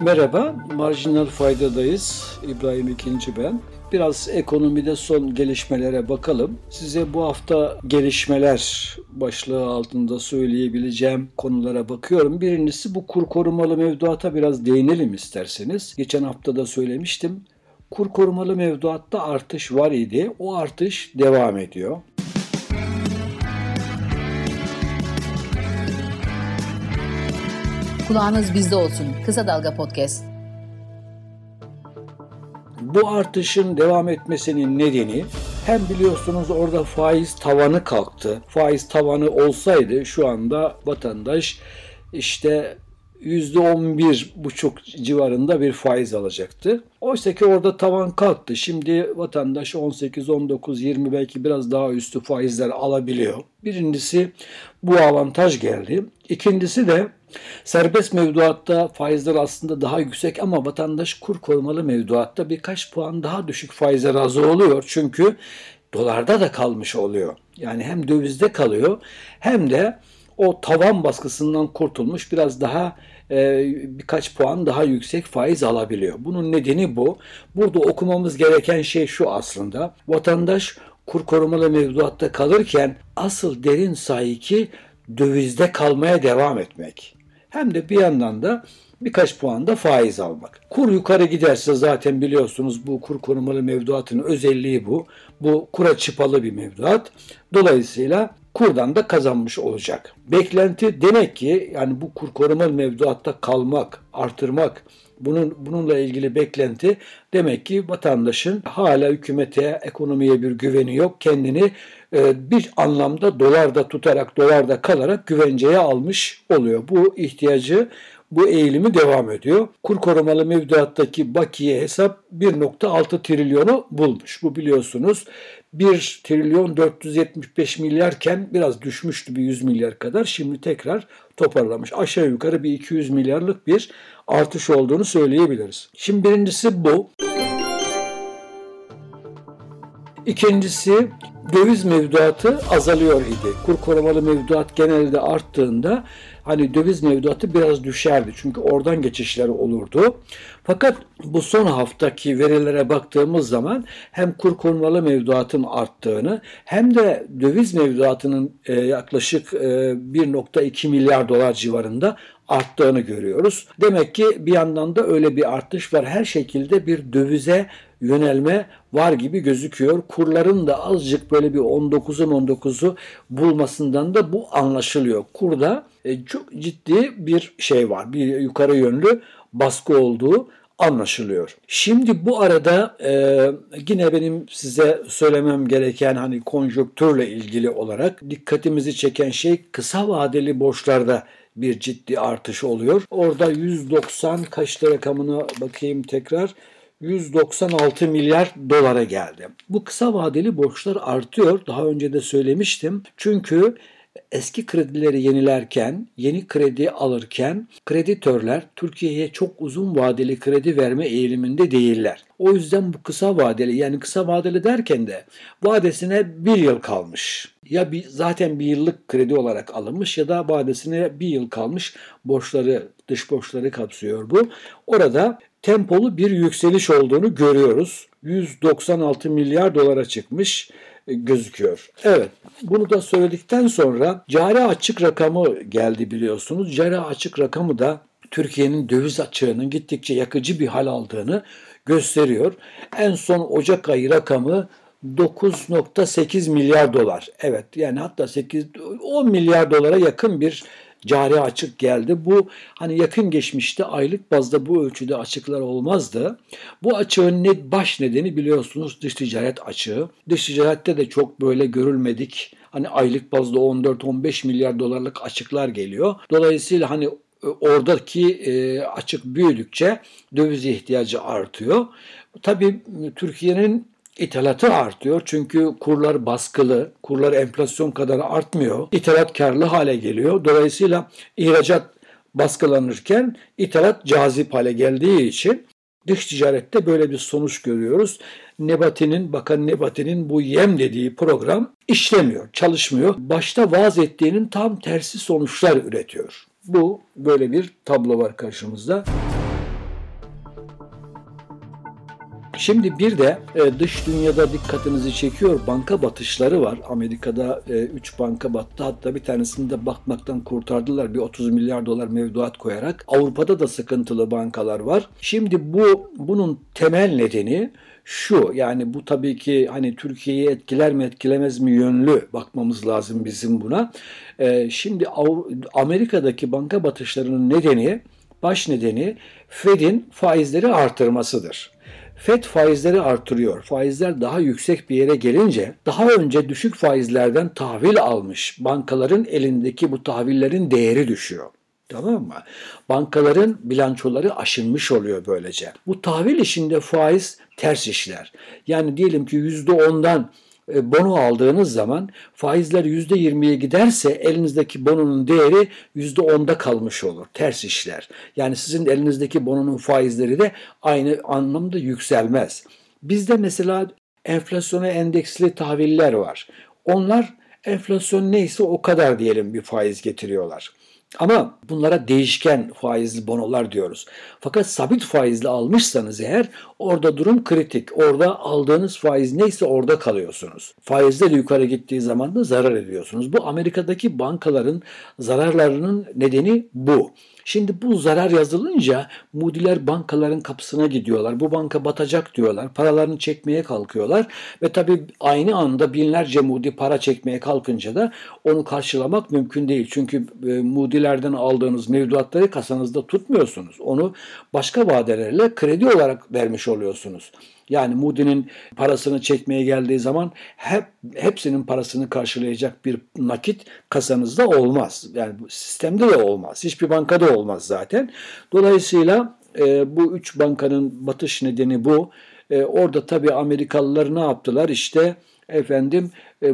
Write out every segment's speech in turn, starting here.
Merhaba, Marjinal Fayda'dayız. İbrahim İkinci ben. Biraz ekonomide son gelişmelere bakalım. Size bu hafta gelişmeler başlığı altında söyleyebileceğim konulara bakıyorum. Birincisi bu kur korumalı mevduata biraz değinelim isterseniz. Geçen hafta da söylemiştim. Kur korumalı mevduatta artış var idi. O artış devam ediyor. Kulağınız bizde olsun. Kısa Dalga Podcast. Bu artışın devam etmesinin nedeni hem biliyorsunuz orada faiz tavanı kalktı. Faiz tavanı olsaydı şu anda vatandaş işte %11,5 civarında bir faiz alacaktı. Oysa ki orada tavan kalktı. Şimdi vatandaş 18, 19, 20 belki biraz daha üstü faizler alabiliyor. Birincisi bu avantaj geldi. İkincisi de serbest mevduatta faizler aslında daha yüksek ama vatandaş kur korumalı mevduatta birkaç puan daha düşük faize razı oluyor. Çünkü dolarda da kalmış oluyor. Yani hem dövizde kalıyor hem de o tavan baskısından kurtulmuş biraz daha e, birkaç puan daha yüksek faiz alabiliyor. Bunun nedeni bu. Burada okumamız gereken şey şu aslında. Vatandaş kur korumalı mevduatta kalırken asıl derin sayki dövizde kalmaya devam etmek. Hem de bir yandan da birkaç puan da faiz almak. Kur yukarı giderse zaten biliyorsunuz bu kur korumalı mevduatın özelliği bu. Bu kura çıpalı bir mevduat. Dolayısıyla kurdan da kazanmış olacak. Beklenti demek ki yani bu kur korumalı mevduatta kalmak, artırmak bunun bununla ilgili beklenti demek ki vatandaşın hala hükümete, ekonomiye bir güveni yok. Kendini e, bir anlamda dolarda tutarak, dolarda kalarak güvenceye almış oluyor. Bu ihtiyacı bu eğilimi devam ediyor. Kur korumalı mevduattaki bakiye hesap 1.6 trilyonu bulmuş. Bu biliyorsunuz 1 trilyon 475 milyarken biraz düşmüştü bir 100 milyar kadar. Şimdi tekrar toparlamış. Aşağı yukarı bir 200 milyarlık bir artış olduğunu söyleyebiliriz. Şimdi birincisi bu. İkincisi döviz mevduatı azalıyor idi. Kur korumalı mevduat genelde arttığında hani döviz mevduatı biraz düşerdi. Çünkü oradan geçişler olurdu. Fakat bu son haftaki verilere baktığımız zaman hem kur korumalı mevduatın arttığını hem de döviz mevduatının e, yaklaşık 1.2 e, milyar dolar civarında arttığını görüyoruz. Demek ki bir yandan da öyle bir artış var. Her şekilde bir dövize yönelme var gibi gözüküyor. Kurların da azıcık böyle bir 19'un 19'u bulmasından da bu anlaşılıyor. Kurda e, çok ciddi bir şey var. Bir yukarı yönlü baskı olduğu anlaşılıyor. Şimdi bu arada e, yine benim size söylemem gereken hani konjonktürle ilgili olarak dikkatimizi çeken şey kısa vadeli borçlarda bir ciddi artış oluyor. Orada 190 kaçta rakamına bakayım tekrar. 196 milyar dolara geldi. Bu kısa vadeli borçlar artıyor. Daha önce de söylemiştim. Çünkü eski kredileri yenilerken, yeni kredi alırken kreditörler Türkiye'ye çok uzun vadeli kredi verme eğiliminde değiller. O yüzden bu kısa vadeli yani kısa vadeli derken de vadesine bir yıl kalmış. Ya bir, zaten bir yıllık kredi olarak alınmış ya da vadesine bir yıl kalmış borçları, dış borçları kapsıyor bu. Orada tempolu bir yükseliş olduğunu görüyoruz. 196 milyar dolara çıkmış e, gözüküyor. Evet bunu da söyledikten sonra cari açık rakamı geldi biliyorsunuz. Cari açık rakamı da Türkiye'nin döviz açığının gittikçe yakıcı bir hal aldığını gösteriyor. En son Ocak ayı rakamı 9.8 milyar dolar. Evet yani hatta 8 10 milyar dolara yakın bir cari açık geldi. Bu hani yakın geçmişte aylık bazda bu ölçüde açıklar olmazdı. Bu açığın net baş nedeni biliyorsunuz dış ticaret açığı. Dış ticarette de çok böyle görülmedik. Hani aylık bazda 14-15 milyar dolarlık açıklar geliyor. Dolayısıyla hani e, oradaki e, açık büyüdükçe döviz ihtiyacı artıyor. Tabii Türkiye'nin İthalatı artıyor çünkü kurlar baskılı, kurlar enflasyon kadar artmıyor. İthalat karlı hale geliyor. Dolayısıyla ihracat baskılanırken ithalat cazip hale geldiği için dış ticarette böyle bir sonuç görüyoruz. Nebati'nin, Bakan Nebati'nin bu yem dediği program işlemiyor, çalışmıyor. Başta vaaz ettiğinin tam tersi sonuçlar üretiyor. Bu böyle bir tablo var karşımızda. Şimdi bir de e, dış dünyada dikkatinizi çekiyor banka batışları var. Amerika'da 3 e, banka battı. Hatta bir tanesini de batmaktan kurtardılar. Bir 30 milyar dolar mevduat koyarak. Avrupa'da da sıkıntılı bankalar var. Şimdi bu bunun temel nedeni şu yani bu tabii ki hani Türkiye'yi etkiler mi etkilemez mi yönlü bakmamız lazım bizim buna. Ee, şimdi Amerika'daki banka batışlarının nedeni baş nedeni Fed'in faizleri artırmasıdır. FED faizleri artırıyor. Faizler daha yüksek bir yere gelince daha önce düşük faizlerden tahvil almış bankaların elindeki bu tahvillerin değeri düşüyor. Tamam mı? Bankaların bilançoları aşınmış oluyor böylece. Bu tahvil işinde faiz ters işler. Yani diyelim ki %10'dan e, bono aldığınız zaman faizler %20'ye giderse elinizdeki bononun değeri %10'da kalmış olur. Ters işler. Yani sizin elinizdeki bononun faizleri de aynı anlamda yükselmez. Bizde mesela enflasyona endeksli tahviller var. Onlar enflasyon neyse o kadar diyelim bir faiz getiriyorlar. Ama bunlara değişken faizli bonolar diyoruz. Fakat sabit faizli almışsanız eğer orada durum kritik. Orada aldığınız faiz neyse orada kalıyorsunuz. Faizler yukarı gittiği zaman da zarar ediyorsunuz. Bu Amerika'daki bankaların zararlarının nedeni bu. Şimdi bu zarar yazılınca mudiler bankaların kapısına gidiyorlar. Bu banka batacak diyorlar. Paralarını çekmeye kalkıyorlar. Ve tabii aynı anda binlerce mudi para çekmeye kalkınca da onu karşılamak mümkün değil. Çünkü e, mudilerden aldığınız mevduatları kasanızda tutmuyorsunuz. Onu başka vadelerle kredi olarak vermiş oluyorsunuz. Yani Moody'nin parasını çekmeye geldiği zaman hep hepsinin parasını karşılayacak bir nakit kasanızda olmaz. Yani sistemde de olmaz. Hiçbir bankada olmaz zaten. Dolayısıyla e, bu üç bankanın batış nedeni bu. E, orada tabii Amerikalılar ne yaptılar? İşte efendim e, e,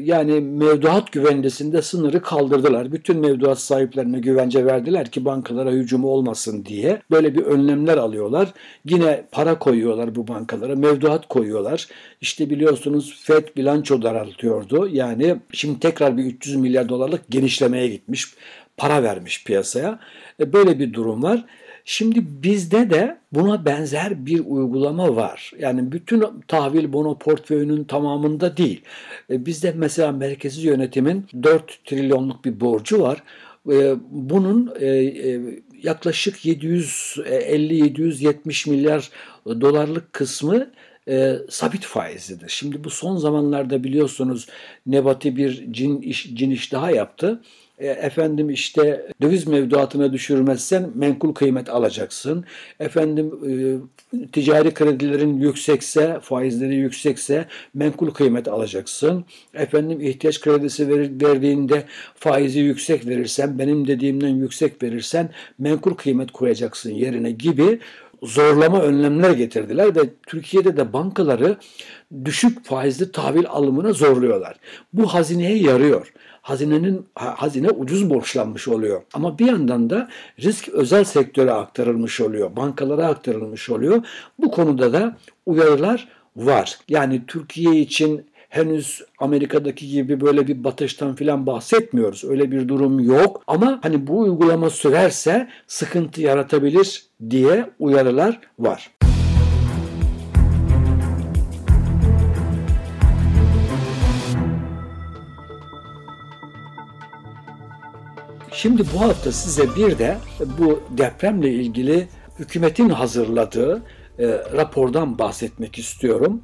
yani mevduat güvencesinde sınırı kaldırdılar. Bütün mevduat sahiplerine güvence verdiler ki bankalara hücumu olmasın diye. Böyle bir önlemler alıyorlar. Yine para koyuyorlar bu bankalara. Mevduat koyuyorlar. İşte biliyorsunuz FED bilanço daraltıyordu. Yani şimdi tekrar bir 300 milyar dolarlık genişlemeye gitmiş. Para vermiş piyasaya. E, böyle bir durum var. Şimdi bizde de buna benzer bir uygulama var. Yani bütün tahvil bono portföyünün tamamında değil. E, bizde mesela merkezi yönetimin 4 trilyonluk bir borcu var. E, bunun e, yaklaşık 750-770 milyar dolarlık kısmı e, sabit faizlidir. Şimdi bu son zamanlarda biliyorsunuz Nebati bir cin iş, cin iş daha yaptı. E, efendim işte döviz mevduatına düşürmezsen menkul kıymet alacaksın. Efendim e, ticari kredilerin yüksekse, faizleri yüksekse menkul kıymet alacaksın. Efendim ihtiyaç kredisi verdiğinde faizi yüksek verirsen, benim dediğimden yüksek verirsen menkul kıymet koyacaksın yerine gibi zorlama önlemler getirdiler ve Türkiye'de de bankaları düşük faizli tahvil alımına zorluyorlar. Bu hazineye yarıyor hazinenin hazine ucuz borçlanmış oluyor. Ama bir yandan da risk özel sektöre aktarılmış oluyor. Bankalara aktarılmış oluyor. Bu konuda da uyarılar var. Yani Türkiye için henüz Amerika'daki gibi böyle bir batıştan filan bahsetmiyoruz. Öyle bir durum yok. Ama hani bu uygulama sürerse sıkıntı yaratabilir diye uyarılar var. Şimdi bu hafta size bir de bu depremle ilgili hükümetin hazırladığı e, rapordan bahsetmek istiyorum.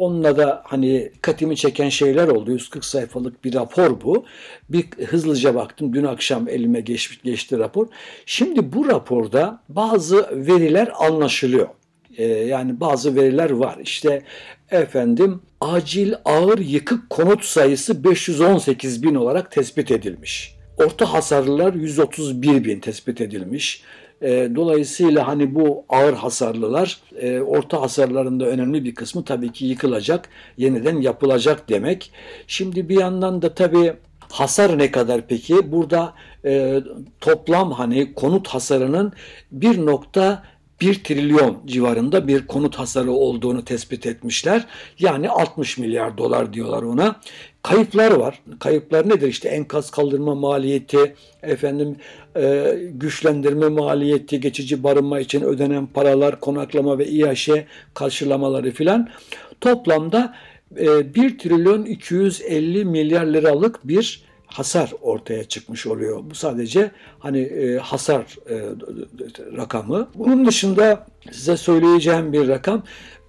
Onunla da hani dikkatimi çeken şeyler oldu. 140 sayfalık bir rapor bu. Bir hızlıca baktım. Dün akşam elime geç, geçti rapor. Şimdi bu raporda bazı veriler anlaşılıyor. Ee, yani bazı veriler var. İşte efendim acil ağır yıkık konut sayısı 518 bin olarak tespit edilmiş. Orta hasarlılar 131 bin tespit edilmiş. E, dolayısıyla hani bu ağır hasarlılar e, orta hasarlarında önemli bir kısmı tabii ki yıkılacak, yeniden yapılacak demek. Şimdi bir yandan da tabii hasar ne kadar peki? Burada e, toplam hani konut hasarının 1. 1 trilyon civarında bir konut hasarı olduğunu tespit etmişler. Yani 60 milyar dolar diyorlar ona. Kayıplar var. Kayıplar nedir? İşte enkaz kaldırma maliyeti, efendim e, güçlendirme maliyeti, geçici barınma için ödenen paralar, konaklama ve İAŞ karşılamaları filan. Toplamda e, 1 trilyon 250 milyar liralık bir hasar ortaya çıkmış oluyor. Bu sadece hani e, hasar e, rakamı. Bunun dışında size söyleyeceğim bir rakam.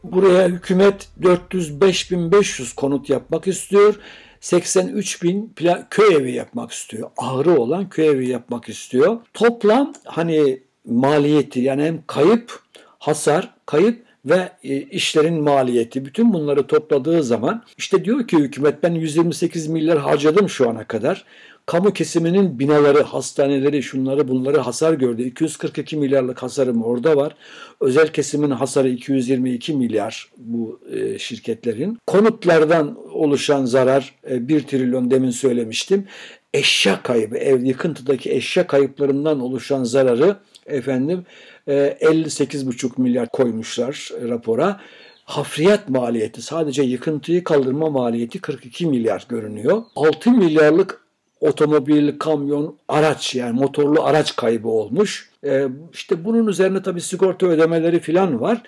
Buraya hükümet 405.500 konut yapmak istiyor. 83 bin köy evi yapmak istiyor. Ağrı olan köy evi yapmak istiyor. Toplam hani maliyeti yani hem kayıp, hasar, kayıp ve e, işlerin maliyeti bütün bunları topladığı zaman işte diyor ki hükümet ben 128 milyar harcadım şu ana kadar. Kamu kesiminin binaları, hastaneleri, şunları bunları hasar gördü. 242 milyarlık hasarım orada var. Özel kesimin hasarı 222 milyar bu e, şirketlerin. Konutlardan oluşan zarar e, 1 trilyon demin söylemiştim. Eşya kaybı, ev yıkıntıdaki eşya kayıplarından oluşan zararı efendim 58,5 e, milyar koymuşlar rapora. Hafriyat maliyeti sadece yıkıntıyı kaldırma maliyeti 42 milyar görünüyor. 6 milyarlık otomobil, kamyon, araç yani motorlu araç kaybı olmuş. Ee, işte bunun üzerine tabii sigorta ödemeleri falan var.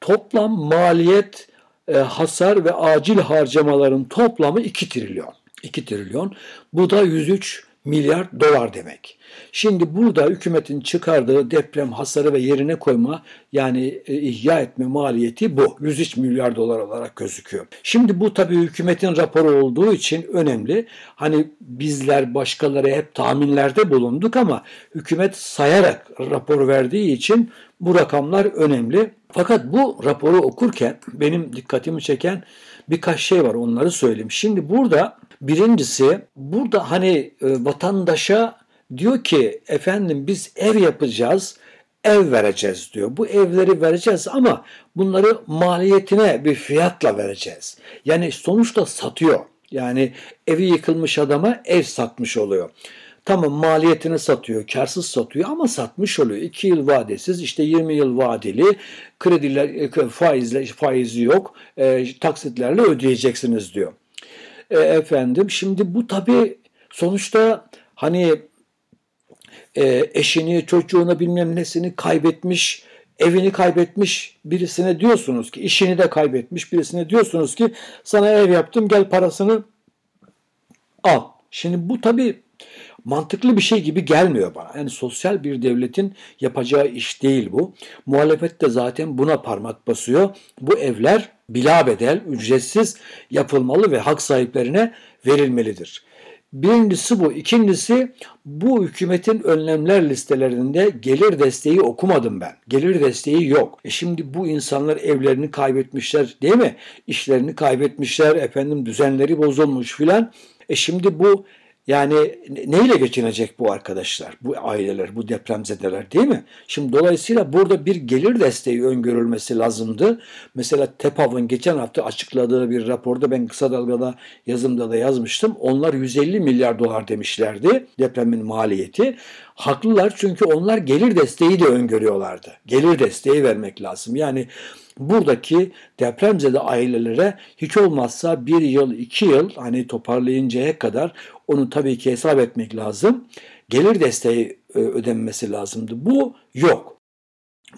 Toplam maliyet, e, hasar ve acil harcamaların toplamı 2 trilyon. 2 trilyon. Bu da 103 milyar dolar demek. Şimdi burada hükümetin çıkardığı deprem hasarı ve yerine koyma yani e, ihya etme maliyeti bu. 103 milyar dolar olarak gözüküyor. Şimdi bu tabii hükümetin raporu olduğu için önemli. Hani bizler başkaları hep tahminlerde bulunduk ama hükümet sayarak rapor verdiği için bu rakamlar önemli. Fakat bu raporu okurken benim dikkatimi çeken birkaç şey var onları söyleyeyim. Şimdi burada birincisi burada hani e, vatandaşa diyor ki efendim biz ev yapacağız ev vereceğiz diyor. Bu evleri vereceğiz ama bunları maliyetine bir fiyatla vereceğiz. Yani sonuçta satıyor. Yani evi yıkılmış adama ev satmış oluyor. Tamam maliyetini satıyor, karsız satıyor ama satmış oluyor. 2 yıl vadesiz, işte 20 yıl vadeli, krediler, e, faizle, faizi yok, e, taksitlerle ödeyeceksiniz diyor. E, efendim şimdi bu tabi sonuçta hani e, eşini, çocuğunu bilmem nesini kaybetmiş, evini kaybetmiş birisine diyorsunuz ki, işini de kaybetmiş birisine diyorsunuz ki sana ev yaptım gel parasını al. Şimdi bu tabi mantıklı bir şey gibi gelmiyor bana. Yani sosyal bir devletin yapacağı iş değil bu. Muhalefet de zaten buna parmak basıyor. Bu evler bila bedel, ücretsiz yapılmalı ve hak sahiplerine verilmelidir. Birincisi bu. İkincisi bu hükümetin önlemler listelerinde gelir desteği okumadım ben. Gelir desteği yok. E şimdi bu insanlar evlerini kaybetmişler değil mi? İşlerini kaybetmişler, efendim düzenleri bozulmuş filan. E şimdi bu yani neyle geçinecek bu arkadaşlar, bu aileler, bu depremzedeler değil mi? Şimdi dolayısıyla burada bir gelir desteği öngörülmesi lazımdı. Mesela TEPAV'ın geçen hafta açıkladığı bir raporda ben kısa dalgada yazımda da yazmıştım. Onlar 150 milyar dolar demişlerdi depremin maliyeti. Haklılar çünkü onlar gelir desteği de öngörüyorlardı. Gelir desteği vermek lazım. Yani buradaki depremzede ailelere hiç olmazsa bir yıl, iki yıl hani toparlayıncaya kadar onu tabii ki hesap etmek lazım. Gelir desteği e, ödenmesi lazımdı. Bu yok.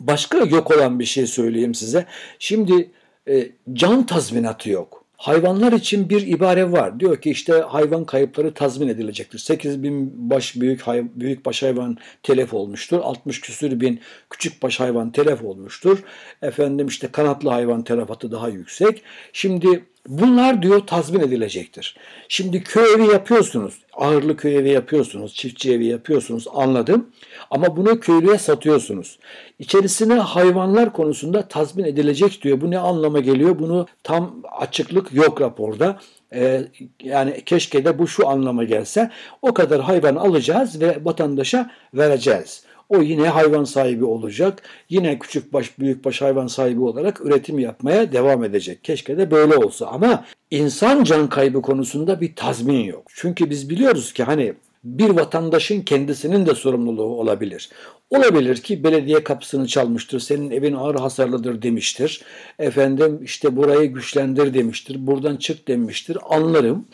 Başka yok olan bir şey söyleyeyim size. Şimdi e, can tazminatı yok. Hayvanlar için bir ibare var. Diyor ki işte hayvan kayıpları tazmin edilecektir. 8 bin baş büyük, hay, büyük baş hayvan telef olmuştur. 60 küsür bin küçük baş hayvan telef olmuştur. Efendim işte kanatlı hayvan telefatı daha yüksek. Şimdi Bunlar diyor tazmin edilecektir. Şimdi köy evi yapıyorsunuz, ağırlı köy evi yapıyorsunuz, çiftçi evi yapıyorsunuz anladım. Ama bunu köylüye satıyorsunuz. İçerisine hayvanlar konusunda tazmin edilecek diyor. Bu ne anlama geliyor? Bunu tam açıklık yok raporda. Ee, yani keşke de bu şu anlama gelse. O kadar hayvan alacağız ve vatandaşa vereceğiz. O yine hayvan sahibi olacak. Yine küçük baş büyük baş hayvan sahibi olarak üretim yapmaya devam edecek. Keşke de böyle olsa ama insan can kaybı konusunda bir tazmin yok. Çünkü biz biliyoruz ki hani bir vatandaşın kendisinin de sorumluluğu olabilir. Olabilir ki belediye kapısını çalmıştır, senin evin ağır hasarlıdır demiştir. Efendim işte burayı güçlendir demiştir, buradan çık demiştir. Anlarım.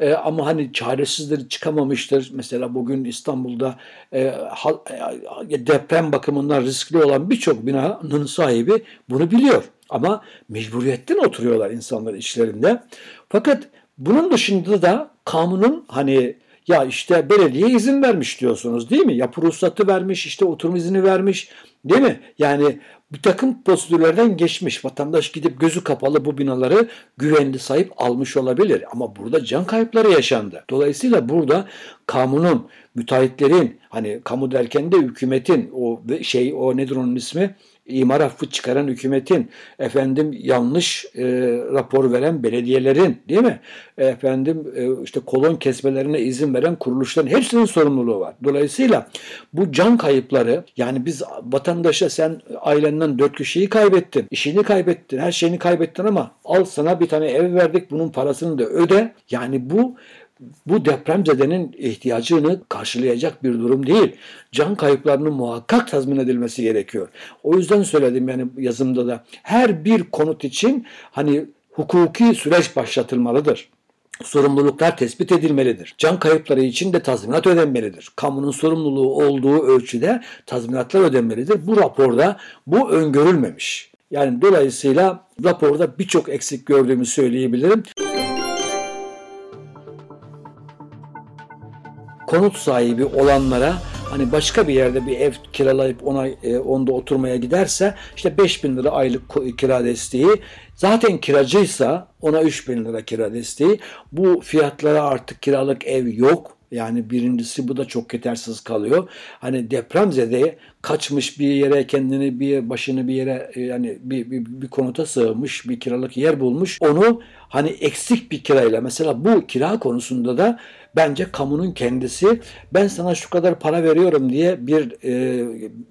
E, ama hani çaresizdir, çıkamamıştır. Mesela bugün İstanbul'da e, ha, e, deprem bakımından riskli olan birçok binanın sahibi bunu biliyor. Ama mecburiyetten oturuyorlar insanlar içlerinde. Fakat bunun dışında da kanunun hani ya işte belediye izin vermiş diyorsunuz değil mi? Yapı ruhsatı vermiş, işte oturum izni vermiş değil mi? Yani bir takım prosedürlerden geçmiş. Vatandaş gidip gözü kapalı bu binaları güvenli sahip almış olabilir. Ama burada can kayıpları yaşandı. Dolayısıyla burada kamunun, müteahhitlerin, hani kamu derken de hükümetin o şey o nedir onun ismi? İmar affı çıkaran hükümetin, efendim yanlış e, rapor veren belediyelerin değil mi? Efendim e, işte kolon kesmelerine izin veren kuruluşların hepsinin sorumluluğu var. Dolayısıyla bu can kayıpları yani biz vatandaşa sen ailenden dört kişiyi kaybettin, işini kaybettin, her şeyini kaybettin ama al sana bir tane ev verdik bunun parasını da öde. Yani bu bu depremzedenin ihtiyacını karşılayacak bir durum değil. Can kayıplarının muhakkak tazmin edilmesi gerekiyor. O yüzden söyledim yani yazımda da her bir konut için hani hukuki süreç başlatılmalıdır. Sorumluluklar tespit edilmelidir. Can kayıpları için de tazminat ödenmelidir. Kamunun sorumluluğu olduğu ölçüde tazminatlar ödenmelidir. Bu raporda bu öngörülmemiş. Yani dolayısıyla raporda birçok eksik gördüğümü söyleyebilirim. Konut sahibi olanlara hani başka bir yerde bir ev kiralayıp ona e, onda oturmaya giderse işte 5000 lira aylık kira desteği. Zaten kiracıysa ona 3000 lira kira desteği. Bu fiyatlara artık kiralık ev yok yani birincisi bu da çok yetersiz kalıyor. Hani depremzede kaçmış bir yere kendini bir başını bir yere e, yani bir, bir, bir konuta sığmış bir kiralık yer bulmuş. Onu hani eksik bir kirayla mesela bu kira konusunda da bence kamunun kendisi ben sana şu kadar para veriyorum diye bir e,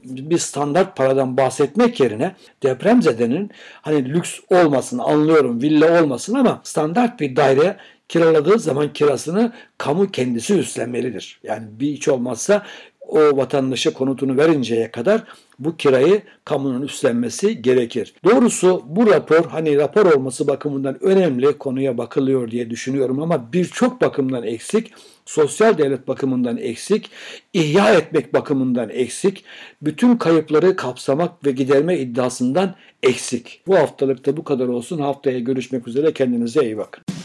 bir standart paradan bahsetmek yerine depremzedenin hani lüks olmasın anlıyorum villa olmasın ama standart bir daire kiraladığı zaman kirasını kamu kendisi üstlenmelidir. Yani bir hiç olmazsa o vatandaşa konutunu verinceye kadar bu kirayı kamunun üstlenmesi gerekir. Doğrusu bu rapor hani rapor olması bakımından önemli konuya bakılıyor diye düşünüyorum ama birçok bakımdan eksik. Sosyal devlet bakımından eksik, ihya etmek bakımından eksik, bütün kayıpları kapsamak ve giderme iddiasından eksik. Bu haftalıkta bu kadar olsun. Haftaya görüşmek üzere. Kendinize iyi bakın.